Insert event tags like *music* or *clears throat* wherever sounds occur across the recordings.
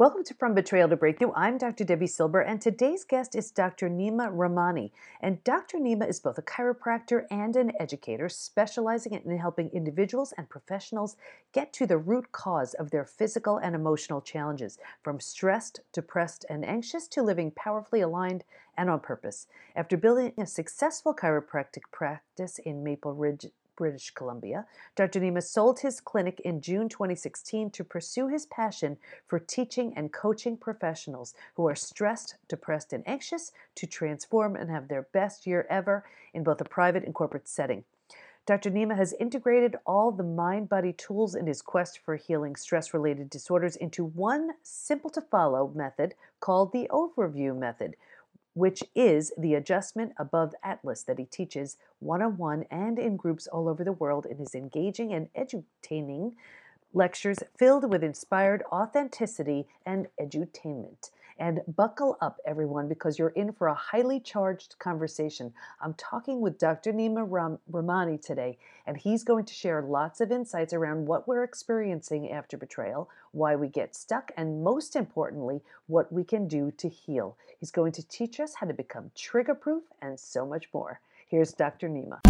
Welcome to From Betrayal to Breakthrough. I'm Dr. Debbie Silber, and today's guest is Dr. Nima Rahmani. And Dr. Nima is both a chiropractor and an educator, specializing in helping individuals and professionals get to the root cause of their physical and emotional challenges, from stressed, depressed, and anxious to living powerfully aligned and on purpose. After building a successful chiropractic practice in Maple Ridge, British Columbia. Dr. Nima sold his clinic in June 2016 to pursue his passion for teaching and coaching professionals who are stressed, depressed, and anxious to transform and have their best year ever in both a private and corporate setting. Dr. Nima has integrated all the mind body tools in his quest for healing stress related disorders into one simple to follow method called the Overview Method, which is the adjustment above Atlas that he teaches one on one and in groups all over the world in his engaging and edutaining lectures filled with inspired authenticity and edutainment. And buckle up, everyone, because you're in for a highly charged conversation. I'm talking with Dr. Nima Ram- Rahmani today, and he's going to share lots of insights around what we're experiencing after betrayal, why we get stuck, and most importantly, what we can do to heal. He's going to teach us how to become trigger proof and so much more. Here's Dr. Nima.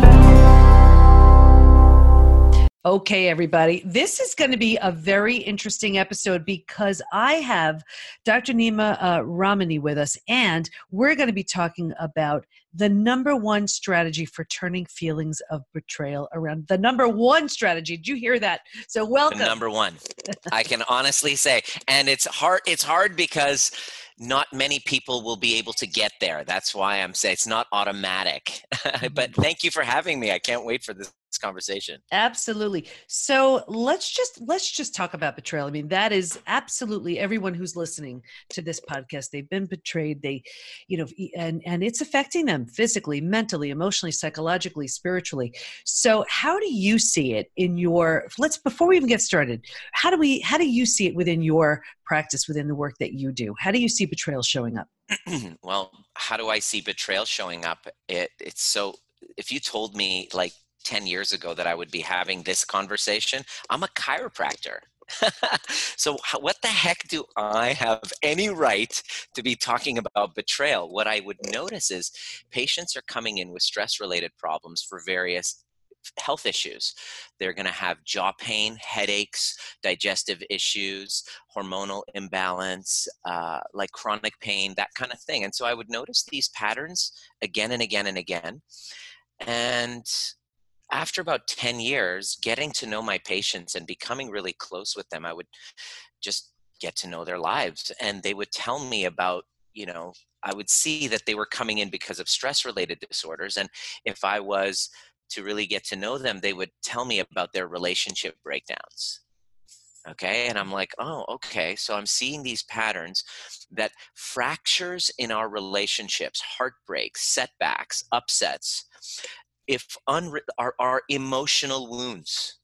Okay, everybody. This is going to be a very interesting episode because I have Dr. Nima uh, Rahmani with us, and we're going to be talking about the number one strategy for turning feelings of betrayal around. The number one strategy. Did you hear that? So, welcome. The number one. *laughs* I can honestly say, and it's hard. It's hard because not many people will be able to get there. That's why I'm saying it's not automatic. *laughs* but mm-hmm. thank you for having me. I can't wait for this conversation. Absolutely. So let's just let's just talk about betrayal. I mean that is absolutely everyone who's listening to this podcast they've been betrayed. They you know and and it's affecting them physically mentally emotionally psychologically spiritually. So how do you see it in your let's before we even get started how do we how do you see it within your practice within the work that you do? How do you see betrayal showing up? *clears throat* Well how do i see betrayal showing up? It it's so if you told me like 10 years ago that I would be having this conversation. I'm a chiropractor. *laughs* so what the heck do I have any right to be talking about betrayal? What I would notice is patients are coming in with stress related problems for various health issues. They're going to have jaw pain, headaches, digestive issues, hormonal imbalance, uh, like chronic pain, that kind of thing. And so I would notice these patterns again and again and again. And after about 10 years, getting to know my patients and becoming really close with them, I would just get to know their lives. And they would tell me about, you know, I would see that they were coming in because of stress related disorders. And if I was to really get to know them, they would tell me about their relationship breakdowns. Okay. And I'm mm. like, oh, okay. So I'm seeing these patterns that fractures in our relationships, heartbreaks, setbacks, upsets, if unwritten are, are emotional wounds.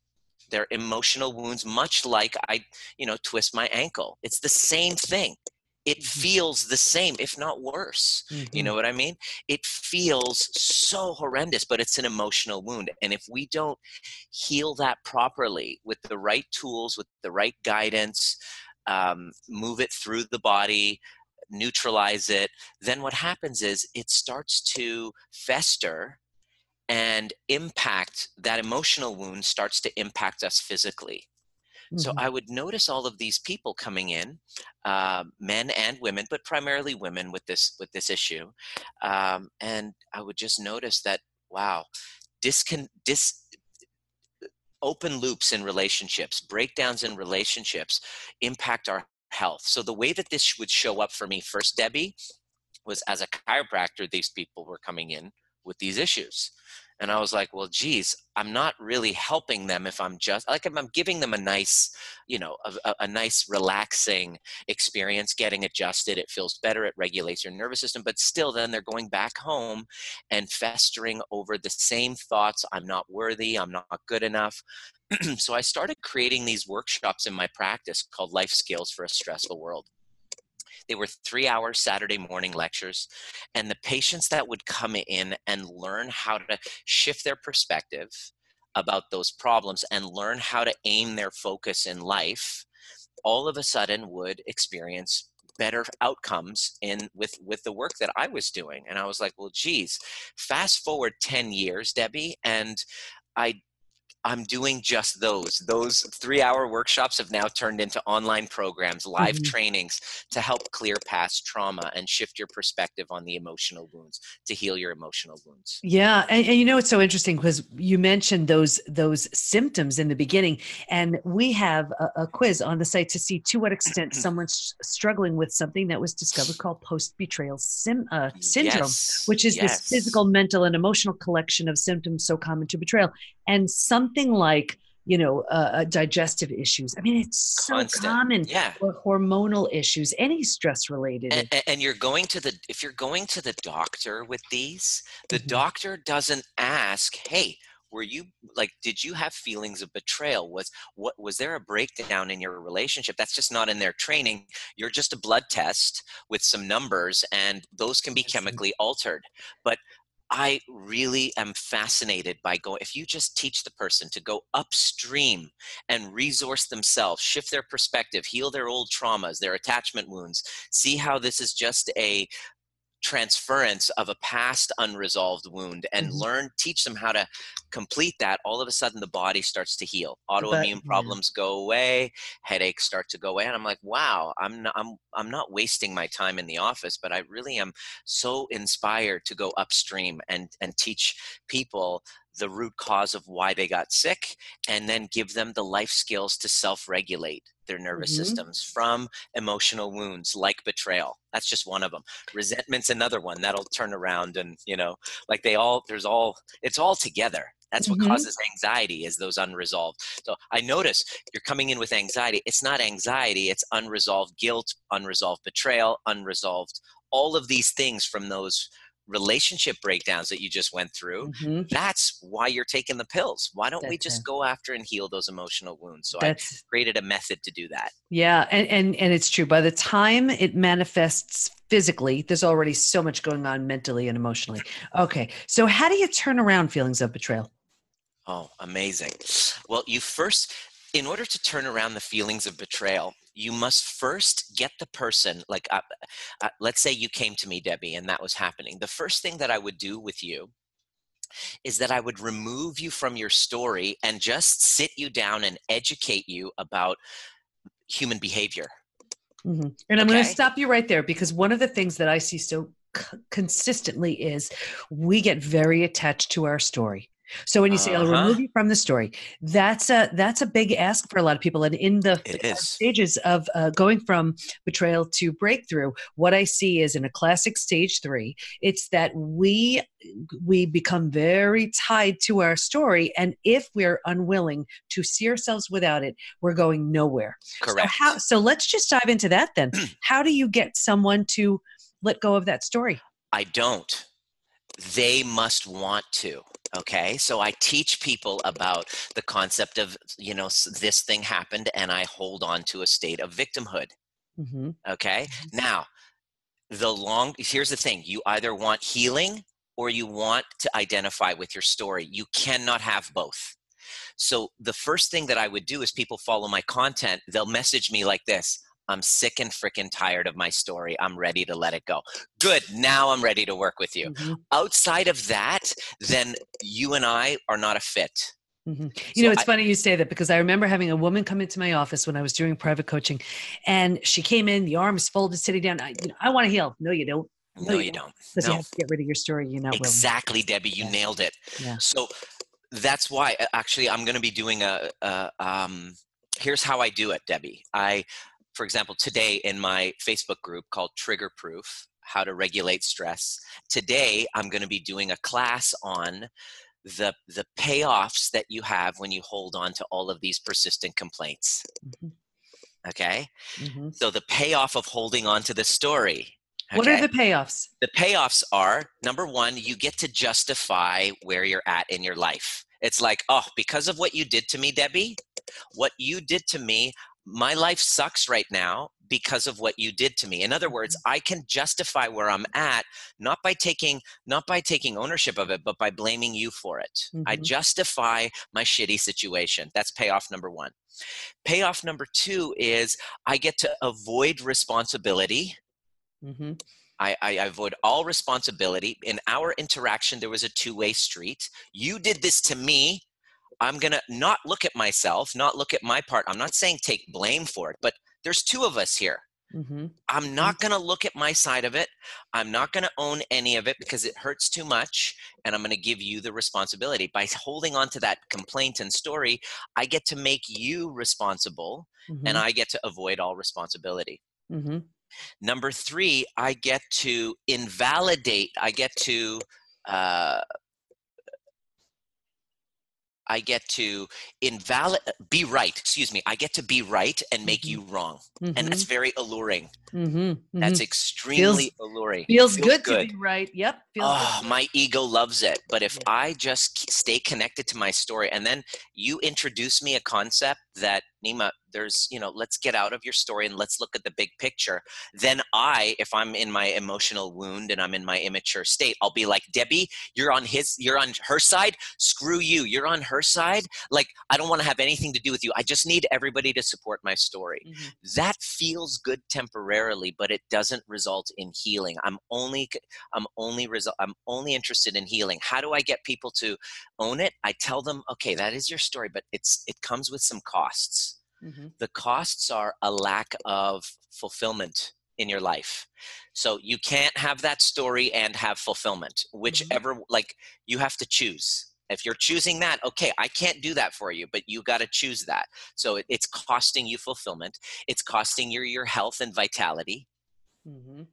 They're emotional wounds much like i you know twist my ankle. It's the same thing. It mm-hmm. feels the same if not worse. Mm-hmm. you know what i mean? It feels so horrendous but it's an emotional wound. And if we don't heal that properly with the right tools with the right guidance um, move it through the body neutralize it then what happens is it starts to fester and impact that emotional wound starts to impact us physically mm-hmm. so i would notice all of these people coming in uh, men and women but primarily women with this with this issue um, and i would just notice that wow discon dis open loops in relationships breakdowns in relationships impact our health so the way that this would show up for me first debbie was as a chiropractor these people were coming in with these issues. And i was like well geez i'm not really helping them if i'm just like i'm, giving them a nice you know a, a, nice relaxing experience getting adjusted it feels better it regulates your nervous system but still then they're going back home and festering over the same thoughts i'm not worthy i'm not good enough. *clears throat* So i started creating these workshops in my practice called life skills for a stressful world they were three hour Saturday morning lectures. And the patients that would come in and learn how to shift their perspective about those problems and learn how to aim their focus in life all of a sudden would experience better outcomes in with with the work that I was doing. And I was like, well, geez, fast forward 10 years, Debbie, and I I'm doing just those. Those three hour workshops have now turned into online programs, live mm-hmm. trainings to help clear past trauma and shift your perspective on the emotional wounds to heal your emotional wounds. Yeah. And, and you know, it's so interesting because you mentioned those, those symptoms in the beginning. And we have a, a quiz on the site to see to what extent *clears throat* someone's struggling with something that was discovered called post betrayal sim, uh, syndrome, yes. which is yes. this physical, mental, and emotional collection of symptoms so common to betrayal. And some something like you know uh, digestive issues. I mean it's so Constant. common yeah. or hormonal issues any stress related. And, and, you're going to the if you're going to the doctor with these the mm-hmm. doctor doesn't ask hey were you like did you have feelings of betrayal? Was what was there a breakdown in your relationship? That's just not in their training. You're just a blood test with some numbers and those can be chemically altered. But I really am fascinated by going, if you just teach the person to go upstream and resource themselves, shift their perspective, heal their old traumas, their attachment wounds, see how this is just a, transference of a past unresolved wound and mm-hmm. learn teach them how to complete that all of a sudden the body starts to heal autoimmune but, problems yeah. go away headaches start to go away and i'm like wow i'm not, I'm I'm not wasting my time in the office but I really am so inspired to go upstream and and teach people the root cause of why they got sick and then give them the life skills to self regulate their nervous mm-hmm. systems from emotional wounds like betrayal. That's just one of them. Resentment's another one that'll turn around and, you know, like they all, there's all, it's all together. That's what mm-hmm. causes anxiety is those unresolved. So I notice you're coming in with anxiety. It's not anxiety, it's unresolved guilt, unresolved betrayal, unresolved all of these things from those relationship breakdowns that you just went through mm-hmm. that's why you're taking the pills. Why don't that's we just it. go after and heal those emotional wounds? So that's, i created a method to do that. Yeah and, and and it's true by the time it manifests physically there's already so much going on mentally and emotionally. Okay so how do you turn around feelings of betrayal? Oh amazing. Well you first in order to turn around the feelings of betrayal you must first get the person like uh, uh, let's say you came to me debbie and that was happening the first thing that i would do with you is that i would remove you from your story and just sit you down and educate you about human behavior mm-hmm. and i'm okay? going to stop you right there because one of the things that i see so c- consistently is we get very attached to our story so when you say uh-huh. I'll remove you from the story, that's a that's a big ask for a lot of people. And in the stages of uh, going from betrayal to breakthrough, what I see is in a classic stage three, it's that we we become very tied to our story, and if we're unwilling to see ourselves without it, we're going nowhere. Correct. So, how, so let's just dive into that then. *clears throat* how do you get someone to let go of that story? I don't. They must want to okay so i teach people about the concept of you know this thing happened and i hold on to a state of victimhood mm-hmm. okay mm-hmm. now the long here's the thing you either want healing or you want to identify with your story you cannot have both so the first thing that i would do is people follow my content they'll message me like this I'm sick and freaking tired of my story. I'm ready to let it go. Good. Now I'm ready to work with you. Mm-hmm. Outside of that, then you and I are not a fit. Mm-hmm. You so know, it's I, funny you say that because I remember having a woman come into my office when I was doing private coaching, and she came in, the arms folded, sitting down. I, you know, I want to heal. No, you don't. No, no you don't. Because no. you have to get rid of your story. You know exactly, willing. Debbie. You yeah. nailed it. Yeah. So that's why actually I'm going to be doing a, a um, here's how I do it, Debbie. I for example, today in my Facebook group called Trigger Proof How to Regulate Stress, today I'm going to be doing a class on the the payoffs that you have when you hold on to all of these persistent complaints. Mm-hmm. Okay? Mm-hmm. So the payoff of holding on to the story. Okay? What are the payoffs? The payoffs are number 1, you get to justify where you're at in your life. It's like, "Oh, because of what you did to me, Debbie, what you did to me, my life sucks right now, because of what you did to me in other words Mm-hmm. i can justify where i'm at not by taking not by taking ownership of it but by blaming you for it i Mhm. justify my shitty situation that's payoff number 1 payoff number 2 is i get to avoid responsibility Mm-hmm. I, I avoid all responsibility. In our interaction, there was a two way street. You did this to me. I'm going to not look at myself, not look at my part. I'm not saying take blame for it, but there's two of us here. Mm-hmm. I'm not going to look at my side of it. I'm not going to own any of it because it hurts too much. And I'm going to give you the responsibility. By holding on to that complaint and story, I get to make you responsible and I get to avoid all responsibility. mm-hmm. Number three, I get to invalidate, I get to, uh, I get to invalid, be right, excuse me. I get to be right and make Mhm. you wrong. Mm-hmm. And that's very alluring. Mm-hmm. That's extremely alluring. feels, Feels good, good. to be right. Yep. Feels Oh, good. my ego loves it. But if Yeah. I just stay connected to my story and then you introduce me a concept that, Nima, there's, you know, let's get out of your story and let's look at the big picture. Then I, if I'm in my emotional wound and I'm in my immature state, I'll be like, Debbie, you're on his, you're on her side. Screw you. You're on her side. Like, I don't want to have anything to do with you. I just need everybody to support my story Mhm. that feels good temporarily but it doesn't result in healing. I'm only i'm only result i'm only interested in healing. How do i get people to own it? I tell them okay that is your story but it's it comes with some costs. Mhm. the costs are a lack of fulfillment in your life. So you can't have that story and have fulfillment. Whichever like you have to choose if you're choosing that okay i can't do that for you but you got to choose that. So it, it's costing you fulfillment it's costing you your health and vitality. Mhm.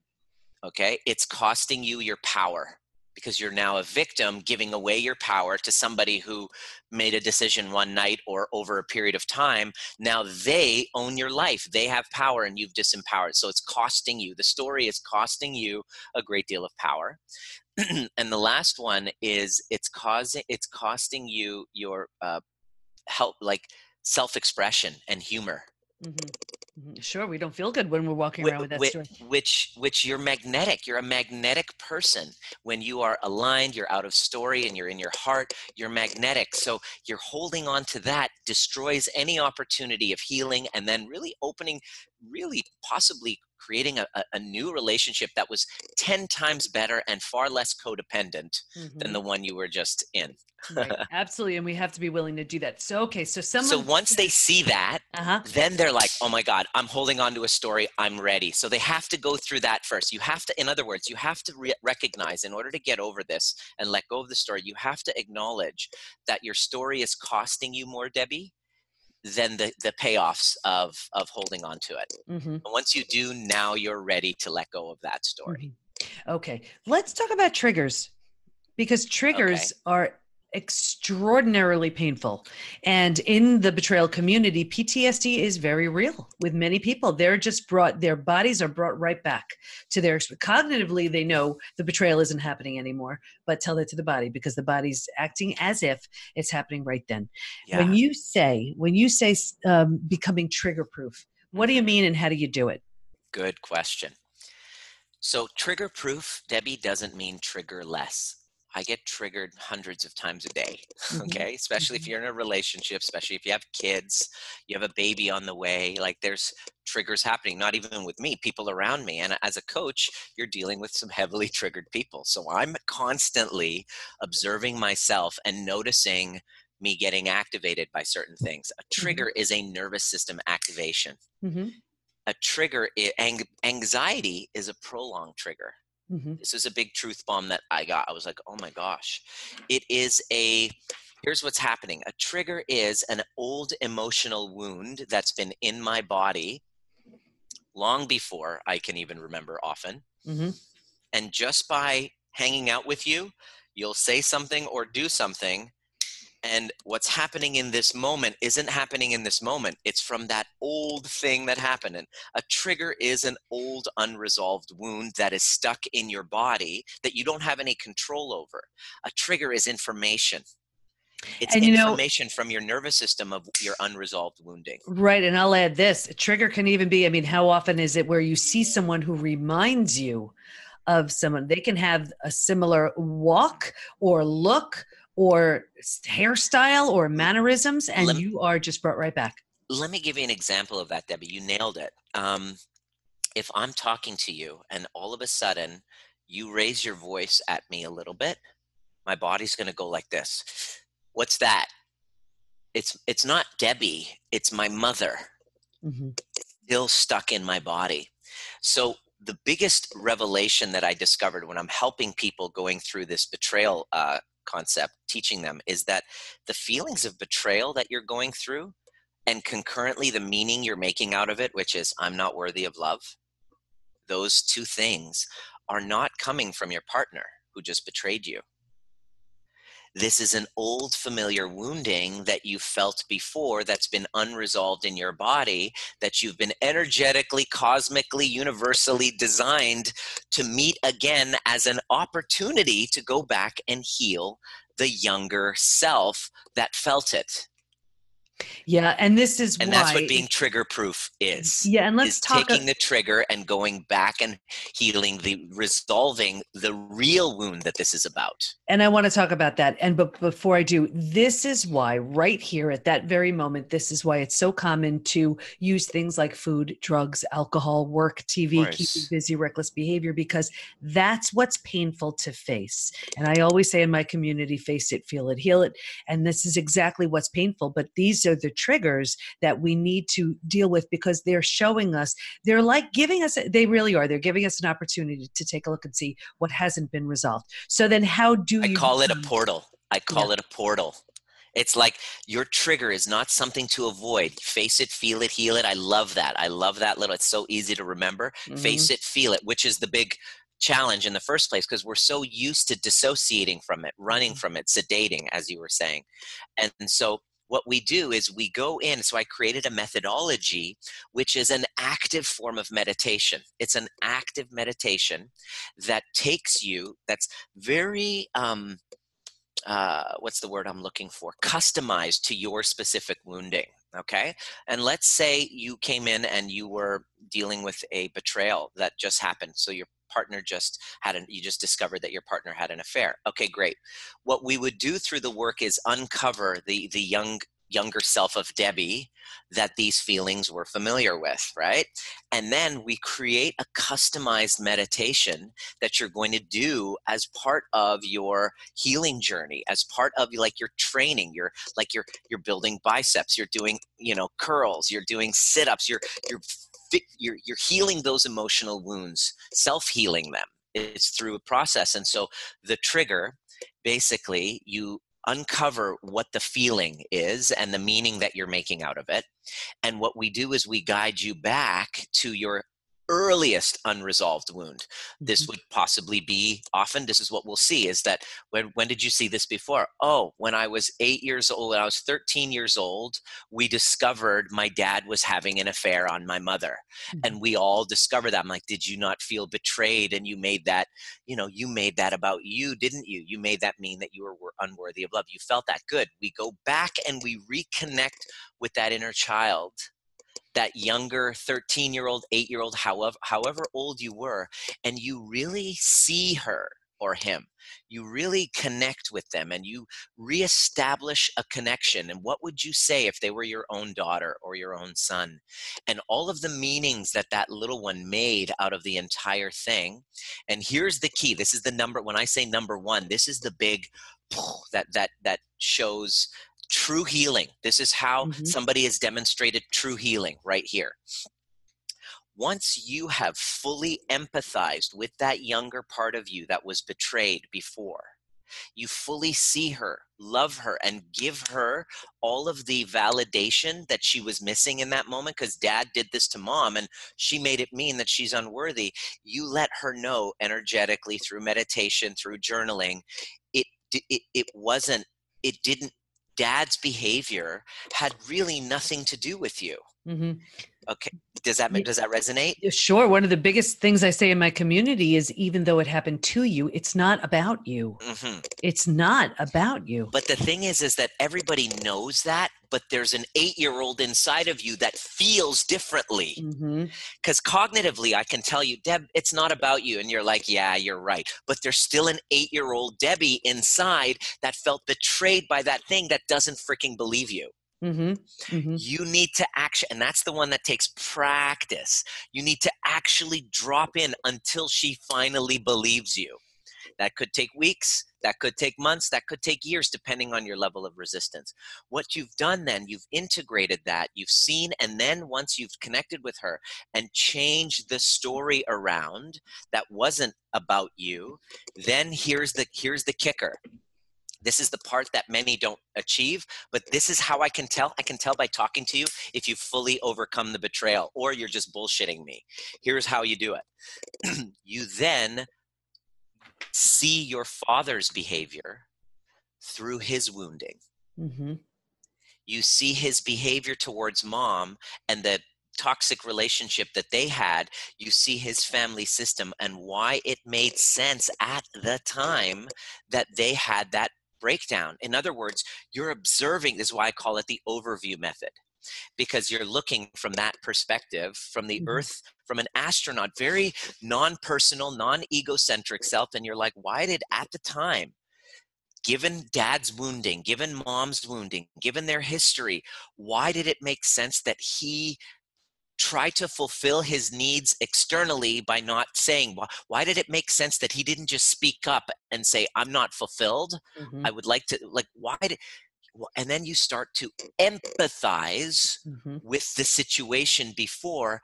okay it's costing you your power because you're now a victim giving away your power to somebody who made a decision one night or over a period of time. Now they own your life they have power and you've disempowered. So it's costing you the story is costing you a great deal of power *clears throat* and the last one is it's causing it's costing you your uh, help like self-expression and humor Mhm. Mhm. Sure, we don't feel good when we're walking around with that whi- story. which which you're magnetic you're a magnetic person when you are aligned you're out of story and you're in your heart you're magnetic so you're holding on to that destroys any opportunity of healing and then really opening really possibly creating a, a, new relationship that was 10 times better and far less codependent than Mhm. the one you were just in right. *laughs* Absolutely, and we have to be willing to do that. So, okay, so someone. so once they see that Uh huh. then they're like, oh my God, I'm holding on to a story. I'm ready. So they have to go through that first. You have to, in other words, you have to re- recognize in order to get over this and let go of the story, you have to acknowledge that your story is costing you more, Debbie, than the, the payoffs of, of holding on to it. Mm-hmm. And once you do, now you're ready to let go of that story. Mhm. Okay, let's talk about triggers because triggers are extraordinarily painful. And in the betrayal community, PTSD is very real with many people. They're just brought, their bodies are brought right back to their cognitively, they know the betrayal isn't happening anymore, but tell that to the body because the body's acting as if it's happening right then. Yeah. When you say, when you say um, becoming trigger proof, what do you mean and how do you do it? Good question. So, trigger proof, Debbie, doesn't mean trigger less. I get triggered hundreds of times a day, *laughs* Mhm. okay? Especially if Mhm. you're in a relationship, especially if you have kids, you have a baby on the way, like there's triggers happening, not even with me, people around me. And as a coach, you're dealing with some heavily *laughs* triggered people. So, I'm constantly observing myself and noticing me getting activated by certain things. A trigger is a nervous system activation Mm-hmm. a trigger anxiety is a prolonged trigger Mm-hmm. this is a big truth bomb that i got i was like oh my gosh it is a here's what's happening a trigger is an old emotional wound that's been in my body long before i can even remember often Mm-hmm. and just by hanging out with you you'll say something or do something and what's happening in this moment isn't happening in this moment it's from that old thing that happened and a trigger is an old unresolved wound that is stuck in your body that you don't have any control over a trigger is information it's And, you know- information from your nervous system of your unresolved wounding Right. And I'll add this a trigger can even be I mean, how often is it where you see someone who reminds you of someone? They can have a similar walk or look or hairstyle or mannerisms, and Lem- you are just brought right back. let me give you an example of that debbie. You nailed it. Um, if i'm talking to you and all of a sudden you raise your voice at me a little bit my body's going to go like this. What's that? It's it's not debbie it's my mother. Mhm. still stuck in my body. So the biggest revelation that i discovered when i'm helping people going through this betrayal uh, concept teaching them is that the feelings of betrayal that you're going through and concurrently the meaning you're making out of it which is i'm not worthy of love those two things are not coming from your partner who just betrayed you this is an old familiar wounding that you felt before that's been unresolved in your body that you've been energetically cosmically universally designed to meet again as an opportunity to go back and heal the younger self that felt it Yeah. And this is and why. that's what being trigger proof is yeah. And let's talk. taking the trigger and going back and healing the resolving the real wound that this is about And I want to talk about that. And but before I do, this is why right here at that very moment, this is why it's so common to use things like food, drugs, alcohol, work, TV, keeping busy, reckless behavior, because that's what's painful to face. And I always say in my community, face it, feel it, heal it. And this is exactly what's painful. But these are the triggers that we need to deal with because they're showing us, they're like giving us, they really are, they're giving us an opportunity to take a look and see what hasn't been resolved. So then how do I you call it a portal. I call it a portal. It's like your trigger is not something to avoid. Face it, feel it, heal it. I love that. I love that little. It's so easy to remember. Mhm. Face it, feel it, which is the big challenge in the first place because we're so used to dissociating from it, running Mhm. from it, sedating, as you were saying. And so what we do is we go in. So I created a methodology which is an active form of meditation. It's an active meditation that takes you, that's very um, uh, what's the word I'm looking for? Customized to your specific wounding. Okay. And let's say you came in and you were dealing with a betrayal that just happened. So your partner just had an, you just discovered that your partner had an affair. Okay, great. What we would do through the work is uncover the, the young, younger self of Debbie that these feelings were familiar with, right? And then we create a customized meditation that you're going to do as part of your healing journey as part of like your training you're like you're you're building biceps you're doing you know curls you're doing sit-ups you're you're you're, you're healing those emotional wounds self-healing them. It's through a process and so the trigger basically you uncover what the feeling is and the meaning that you're making out of it. And what we do is we guide you back to your earliest unresolved wound this Mhm. would possibly be often. This is what we'll see is that when when did you see this before? Oh when i was 8 years old when i was 13 years old we discovered my dad was having an affair on my mother and we all discover that. I'm like did you not feel betrayed? And you made that you know you made that about you didn't you? You made that mean that you were wor- unworthy of love. You felt that. Good. We go back and we reconnect with that inner child that younger 13 year old 8 year old however however old you were and you really see her or him you really connect with them and you reestablish a connection and what would you say if they were your own daughter or your own son? And all of the meanings that that little one made out of the entire thing and here's the key this is the number when i say number 1 this is the big that that that shows true healing this is how Mhm. somebody has demonstrated true healing right here once you have fully empathized with that younger part of you that was betrayed before, you fully see her, love her, and give her all of the validation that she was missing in that moment because dad did this to mom and she made it mean that she's unworthy. You let her know energetically through meditation, through journaling, it, it, it wasn't, it didn't, dad's behavior had really nothing to do with you Mhm. Okay. Does that does that resonate? Sure. One of the biggest things I say in my community is even though it happened to you, it's not about you. Mm-hmm. It's not about you. But the thing is, is that everybody knows that, but there's an eight-year-old inside of you that feels differently. Because mm-hmm. cognitively, I can tell you, Deb, it's not about you, and you're like, yeah, you're right. But there's still an eight-year-old Debbie inside that felt betrayed by that thing that doesn't freaking believe you. Mm-hmm. Mm-hmm. You need to actually, and that's the one that takes practice. You need to actually drop in until she finally believes you. That could take weeks, that could take months, that could take years, depending on your level of resistance. What you've done then, you've integrated that, you've seen, and then once you've connected with her and changed the story around that wasn't about you, then here's the here's the kicker this is the part that many don't achieve, but this is how I can tell. I can tell by talking to you if you fully overcome the betrayal or you're just bullshitting me. Here's how you do it *clears throat* you then see your father's behavior through his wounding. Mm-hmm. You see his behavior towards mom and the toxic relationship that they had, you see his family system and why it made sense at the time that they had that breakdown. In other words, you're observing, this is why I call it the overview method, because you're looking from that perspective, from the mm-hmm. earth, from an astronaut, very non personal, non egocentric self. And you're like, why did at the time, given dad's wounding, given mom's wounding, given their history, why did it make sense that he try to fulfill his needs externally by not saying why, why did it make sense that he didn't just speak up and say i'm not fulfilled mm-hmm. i would like to like why did and then you start to empathize mm-hmm. with the situation before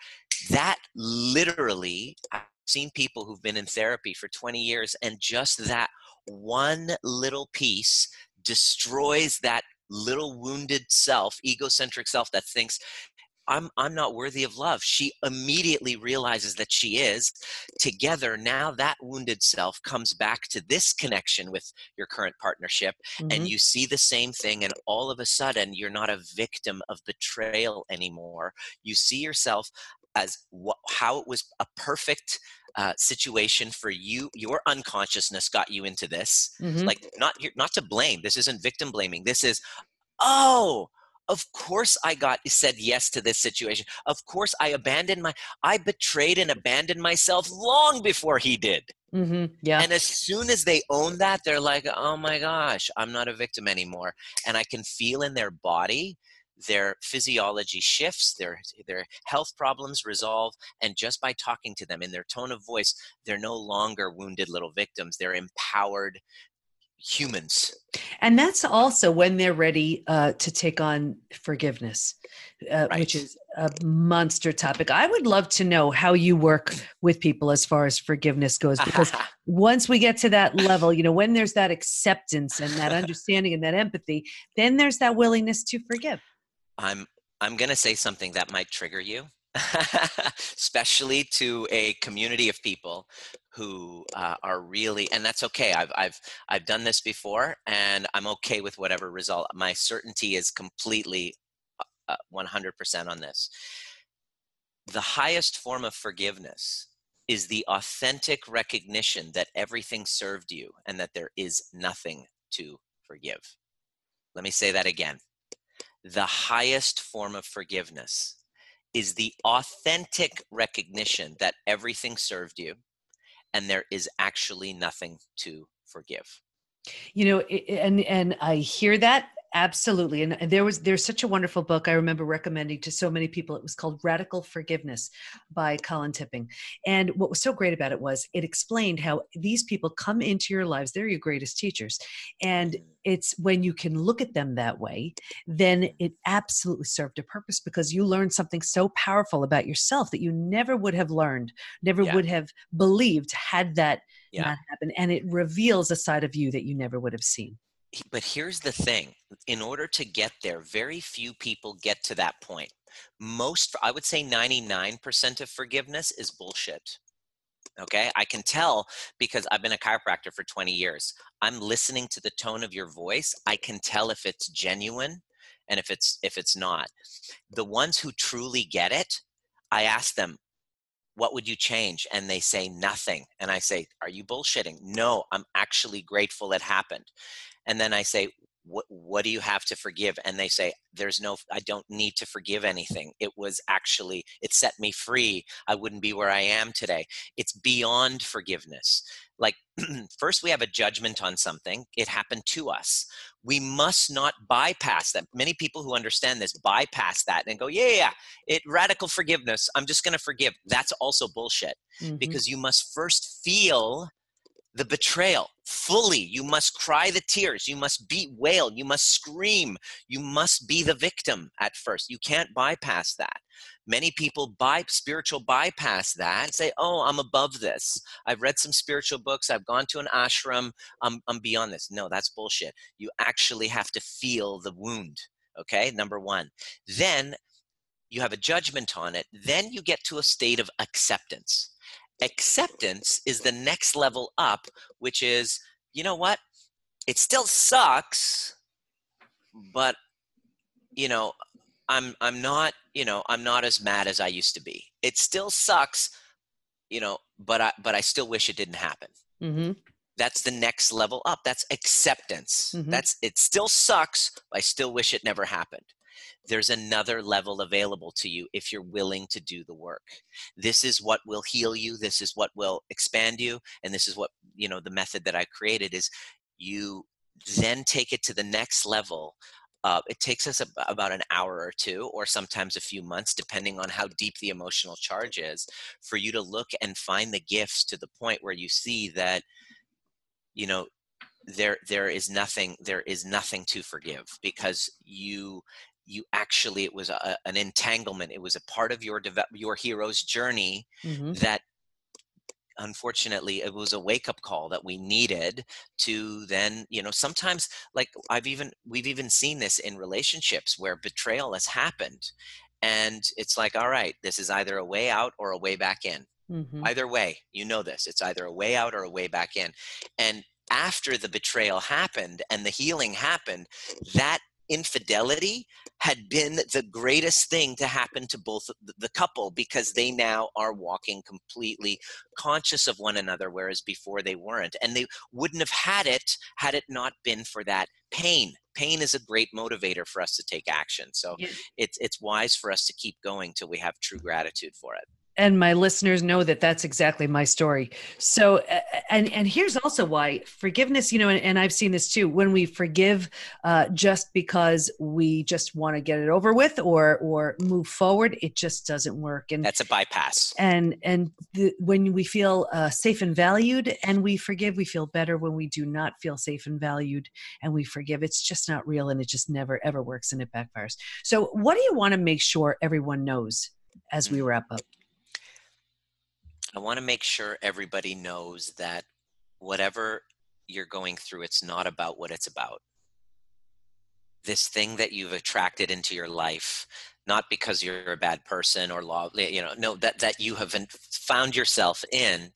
that literally i've seen people who've been in therapy for 20 years and just that one little piece destroys that little wounded self egocentric self that thinks I'm I'm not worthy of love. She immediately realizes that she is. Together, now that wounded self comes back to this connection with your current partnership, mm-hmm. and you see the same thing, and all of a sudden, you're not a victim of betrayal anymore. You see yourself as wh- how it was a perfect uh, situation for you your unconsciousness got you into this mm-hmm. like not not to blame this isn't victim blaming this is oh of course i got said yes to this situation. Of course i abandoned my i betrayed and abandoned myself long before he did. Mm-hmm. yeah. And as soon as they own that they're like oh my gosh i'm not a victim anymore. And i can feel in their body their physiology shifts their their health problems resolve and just by talking to them in their tone of voice they're no longer wounded little victims. They're empowered humans. And that's also when they're ready uh, to take on forgiveness, uh, right. which is a monster topic. I would love to know how you work with people as far as forgiveness goes, because *laughs* once we get to that level, you know, when there's that acceptance and that understanding and that empathy, then there's that willingness to forgive. I'm I'm going to say something that might trigger you. *laughs* especially to a community of people who uh, are really and that's okay I've, I've i've done this before and i'm okay with whatever result my certainty is completely uh, 100% uh, on this. The highest form of forgiveness is the authentic recognition that everything served you and that there is nothing to forgive. Let me say that again. The highest form of forgiveness is the authentic recognition that everything served you and there is actually nothing to forgive. You know and and i hear that absolutely and there was there's such a wonderful book i remember recommending to so many people it was called radical forgiveness by colin tipping and what was so great about it was it explained how these people come into your lives they're your greatest teachers and mm-hmm. it's when you can look at them that way then it absolutely served a purpose because you learned something so powerful about yourself that you never would have learned never yeah. would have believed had that yeah. not happened and it reveals a side of you that you never would have seen but here's the thing in order to get there very few people get to that point. Most i would say 99% of forgiveness is bullshit okay? I can tell because i've been a chiropractor for 20 years. I'm listening to the tone of your voice. I can tell if it's genuine and if it's if it's not. The ones who truly get it I ask them, what would you change? And they say nothing. And I say, are you bullshitting? No, I'm actually grateful it happened. And then I say, what, what do you have to forgive? And they say, there's no, I don't need to forgive anything. It was actually, it set me free. I wouldn't be where I am today. It's beyond forgiveness. Like, *clears throat* first we have a judgment on something, it happened to us. We must not bypass that. Many people who understand this bypass that and go, yeah, yeah, yeah. it radical forgiveness. I'm just going to forgive. That's also bullshit mm-hmm. because you must first feel the betrayal fully. You must cry the tears. You must beat wail. You must scream. You must be the victim at first. You can't bypass that. Many people by spiritual bypass that and say, "Oh, I'm above this. I've read some spiritual books. I've gone to an ashram. I'm, I'm beyond this." No, that's bullshit. You actually have to feel the wound. Okay, number one. Then you have a judgment on it. Then you get to a state of acceptance acceptance is the next level up which is you know what? It still sucks but you know i'm i'm not you know i'm not as mad as i used to be. It still sucks you know but i but i still wish it didn't happen. Mm-hmm. that's the next level up. That's acceptance. Mm-hmm. that's it still sucks i still wish it never happened there's another level available to you if you're willing to do the work. This is what will heal you this is what will expand you and this is what you know the method that i created is you then take it to the next level uh, it takes us about an hour or two or sometimes a few months depending on how deep the emotional charge is for you to look and find the gifts to the point where you see that you know there there is nothing there is nothing to forgive because you you actually it was a, an entanglement it was a part of your your hero's journey mm-hmm. that unfortunately it was a wake up call that we needed to then you know sometimes like i've even we've even seen this in relationships where betrayal has happened and it's like all right this is either a way out or a way back in mm-hmm. either way you know this it's either a way out or a way back in and after the betrayal happened and the healing happened that infidelity had been the greatest thing to happen to both the couple because they now are walking completely conscious of one another whereas before they weren't and they wouldn't have had it had it not been for that pain. Pain is a great motivator for us to take action so it's it's wise for us to keep going till we have true gratitude for it and my listeners know that that's exactly my story. So and and here's also why forgiveness you know and, and i've seen this too when we forgive uh, just because we just want to get it over with or or move forward it just doesn't work. And that's a bypass. and and the, when we feel uh, safe and valued and we forgive we feel better when we do not feel safe and valued and we forgive. It's just not real and it just never ever works and it backfires. So what do you want to make sure everyone knows as we wrap up I want to make sure everybody knows that whatever you're going through, it's not about what it's about. This thing that you've attracted into your life, not because you're a bad person or law, you know, no, that that you have found yourself in.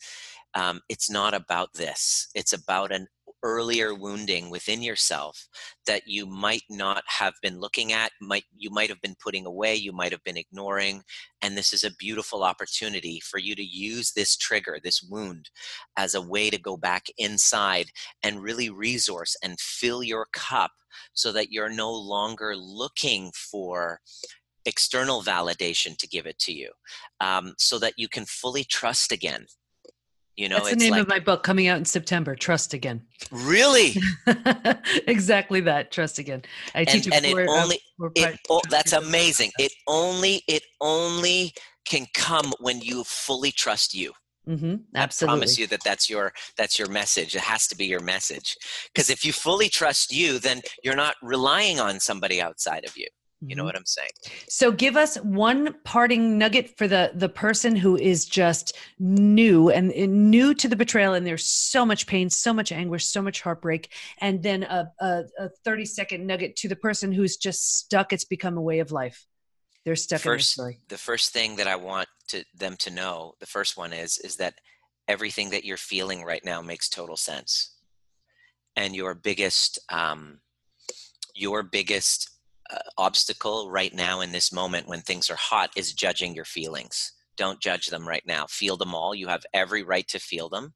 Um, it's not about this. It's about an earlier wounding within yourself that you might not have been looking at might you might have been putting away you might have been ignoring and this is a beautiful opportunity for you to use this trigger this wound as a way to go back inside and really resource and fill your cup so that you're no longer looking for external validation to give it to you um, so that you can fully trust again you know, that's the name like, of my book coming out in September. Trust again. Really? *laughs* exactly that. Trust again. I teach and, and it only. It, oh, that's amazing. It only. It only can come when you fully trust you. Mm-hmm, absolutely. I promise you that that's your that's your message. It has to be your message because if you fully trust you, then you're not relying on somebody outside of you. You know mm-hmm. what I'm saying? So give us one parting nugget for the the person who is just new and, and, new to the betrayal and there's so much pain, so much anguish, so much heartbreak and then a, a, a 30 second nugget to the person who's just stuck it's become a way of life. They're stuck first, in story. The first thing that I want to them to know, the first one is is that everything that you're feeling right now makes total sense. And your biggest um your biggest obstacle right now in this moment when things are hot is judging your feelings. Don't judge them right now. Feel them all. You have every right to feel them.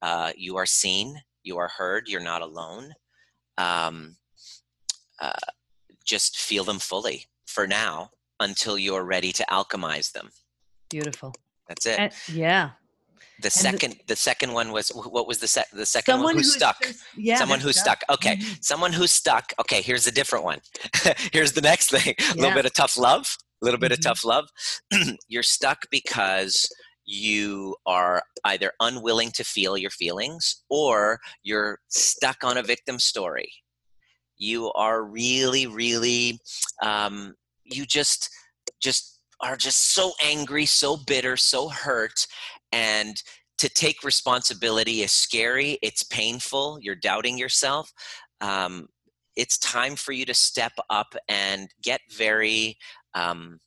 Uh, you are seen. You are heard. You're not alone. Um, uh, just feel them fully for now until you're ready to alchemize them. Beautiful. That's it. And, yeah. The and second, the, the, second one was what was the se- the second one? Who's stuck? Just, yeah, someone who's stuck. stuck. Okay, mm-hmm. someone who's stuck. Okay, here's a different one. *laughs* here's the next thing. *laughs* A little bit of tough love. A little bit mm-hmm. of tough love. *clears throat* You're stuck because you are either unwilling to feel your feelings or you're stuck on a victim story. You are really, really, um, you just, just are just so angry, so bitter, so hurt, and to take responsibility is scary. It's painful. You're doubting yourself. Um, it's time for you to step up and get very um,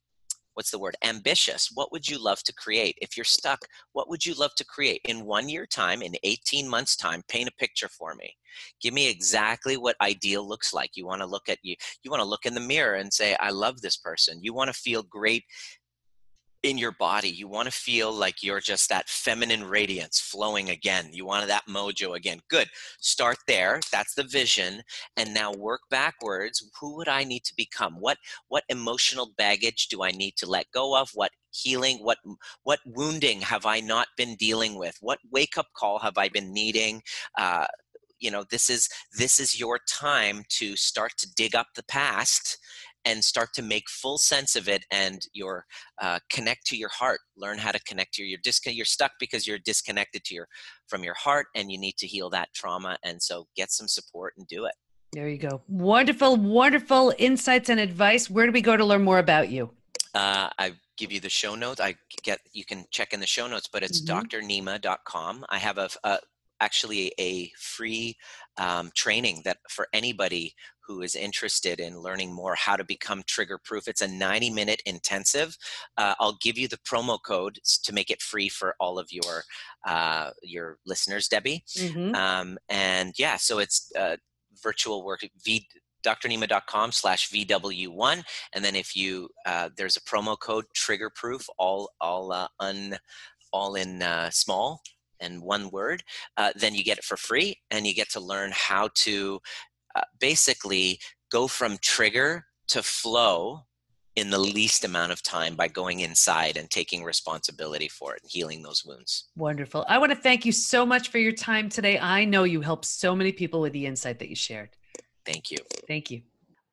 what's the word ambitious what would you love to create if you're stuck what would you love to create in one year time in 18 months time paint a picture for me give me exactly what ideal looks like you want to look at you you want to look in the mirror and say i love this person you want to feel great in your body. You want to feel like you're just that feminine radiance flowing again. You want that mojo again. Good. Start there. That's the vision. And now work backwards. Who would I need to become? What what emotional baggage do I need to let go of? What healing what what wounding have i not been dealing with what wake up call have i been needing uh, you know this is this is your time to start to dig up the past and start to make full sense of it and your uh, connect to your heart learn how to connect to your you're, disc- you're stuck because you're disconnected to your from your heart and you need to heal that trauma and so get some support and do it there you go wonderful wonderful insights and advice where do we go to learn more about you uh, I give you the show notes. I get you can check in the show notes, but it's mm-hmm. drnima.com. I have a, a actually a free um, training that for anybody who is interested in learning more how to become trigger proof it's a 90 minute intensive. Uh, i'll give you the promo code to make it free for all of your uh, your listeners Debi. Mm-hmm. um, and yeah so it's uh, virtual work v drnima.com slash vw1 and then if you uh, there's a promo code trigger proof all all uh, un all in uh, small and one word, uh, then you get it for free and you get to learn how to uh, basically go from trigger to flow in the least amount of time by going inside and taking responsibility for it and healing those wounds. Wonderful. I want to thank you so much for your time today. I know you helped so many people with the insight that you shared. Thank you. Thank you.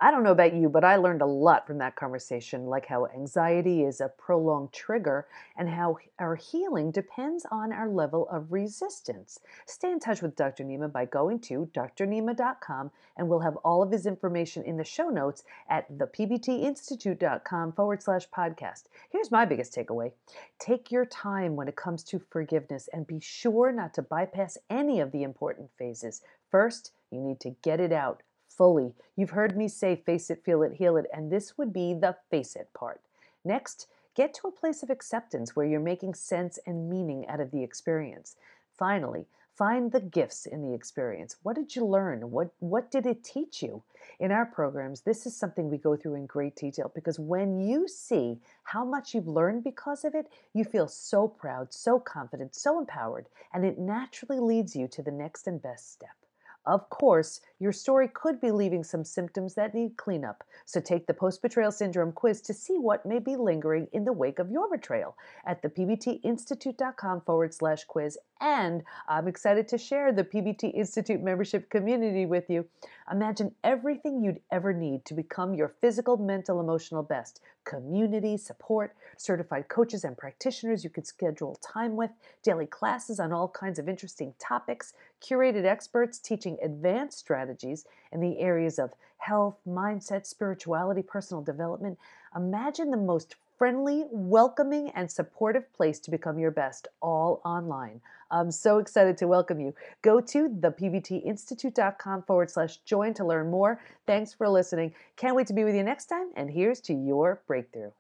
I don't know about you, but I learned a lot from that conversation, like how anxiety is a prolonged trigger and how our healing depends on our level of resistance. Stay in touch with Dr. Nima by going to drnima.com, and we'll have all of his information in the show notes at thepbtinstitute.com forward slash podcast. Here's my biggest takeaway take your time when it comes to forgiveness and be sure not to bypass any of the important phases. First, you need to get it out fully. You've heard me say face it, feel it, heal it, and this would be the face it part. Next, get to a place of acceptance where you're making sense and meaning out of the experience. Finally, find the gifts in the experience. What did you learn? What what did it teach you? In our programs, this is something we go through in great detail because when you see how much you've learned because of it, you feel so proud, so confident, so empowered, and it naturally leads you to the next and best step. Of course, your story could be leaving some symptoms that need cleanup, so take the post betrayal syndrome quiz to see what may be lingering in the wake of your betrayal at thepbtinstitute.com forward slash quiz. And I'm excited to share the PBT Institute membership community with you. Imagine everything you'd ever need to become your physical, mental, emotional best community, support, certified coaches and practitioners you can schedule time with, daily classes on all kinds of interesting topics, curated experts teaching advanced strategies in the areas of health, mindset, spirituality, personal development. Imagine the most friendly, welcoming, and supportive place to become your best all online. I'm so excited to welcome you. Go to thepbtinstitute.com forward slash join to learn more. Thanks for listening. Can't wait to be with you next time. And here's to your breakthrough.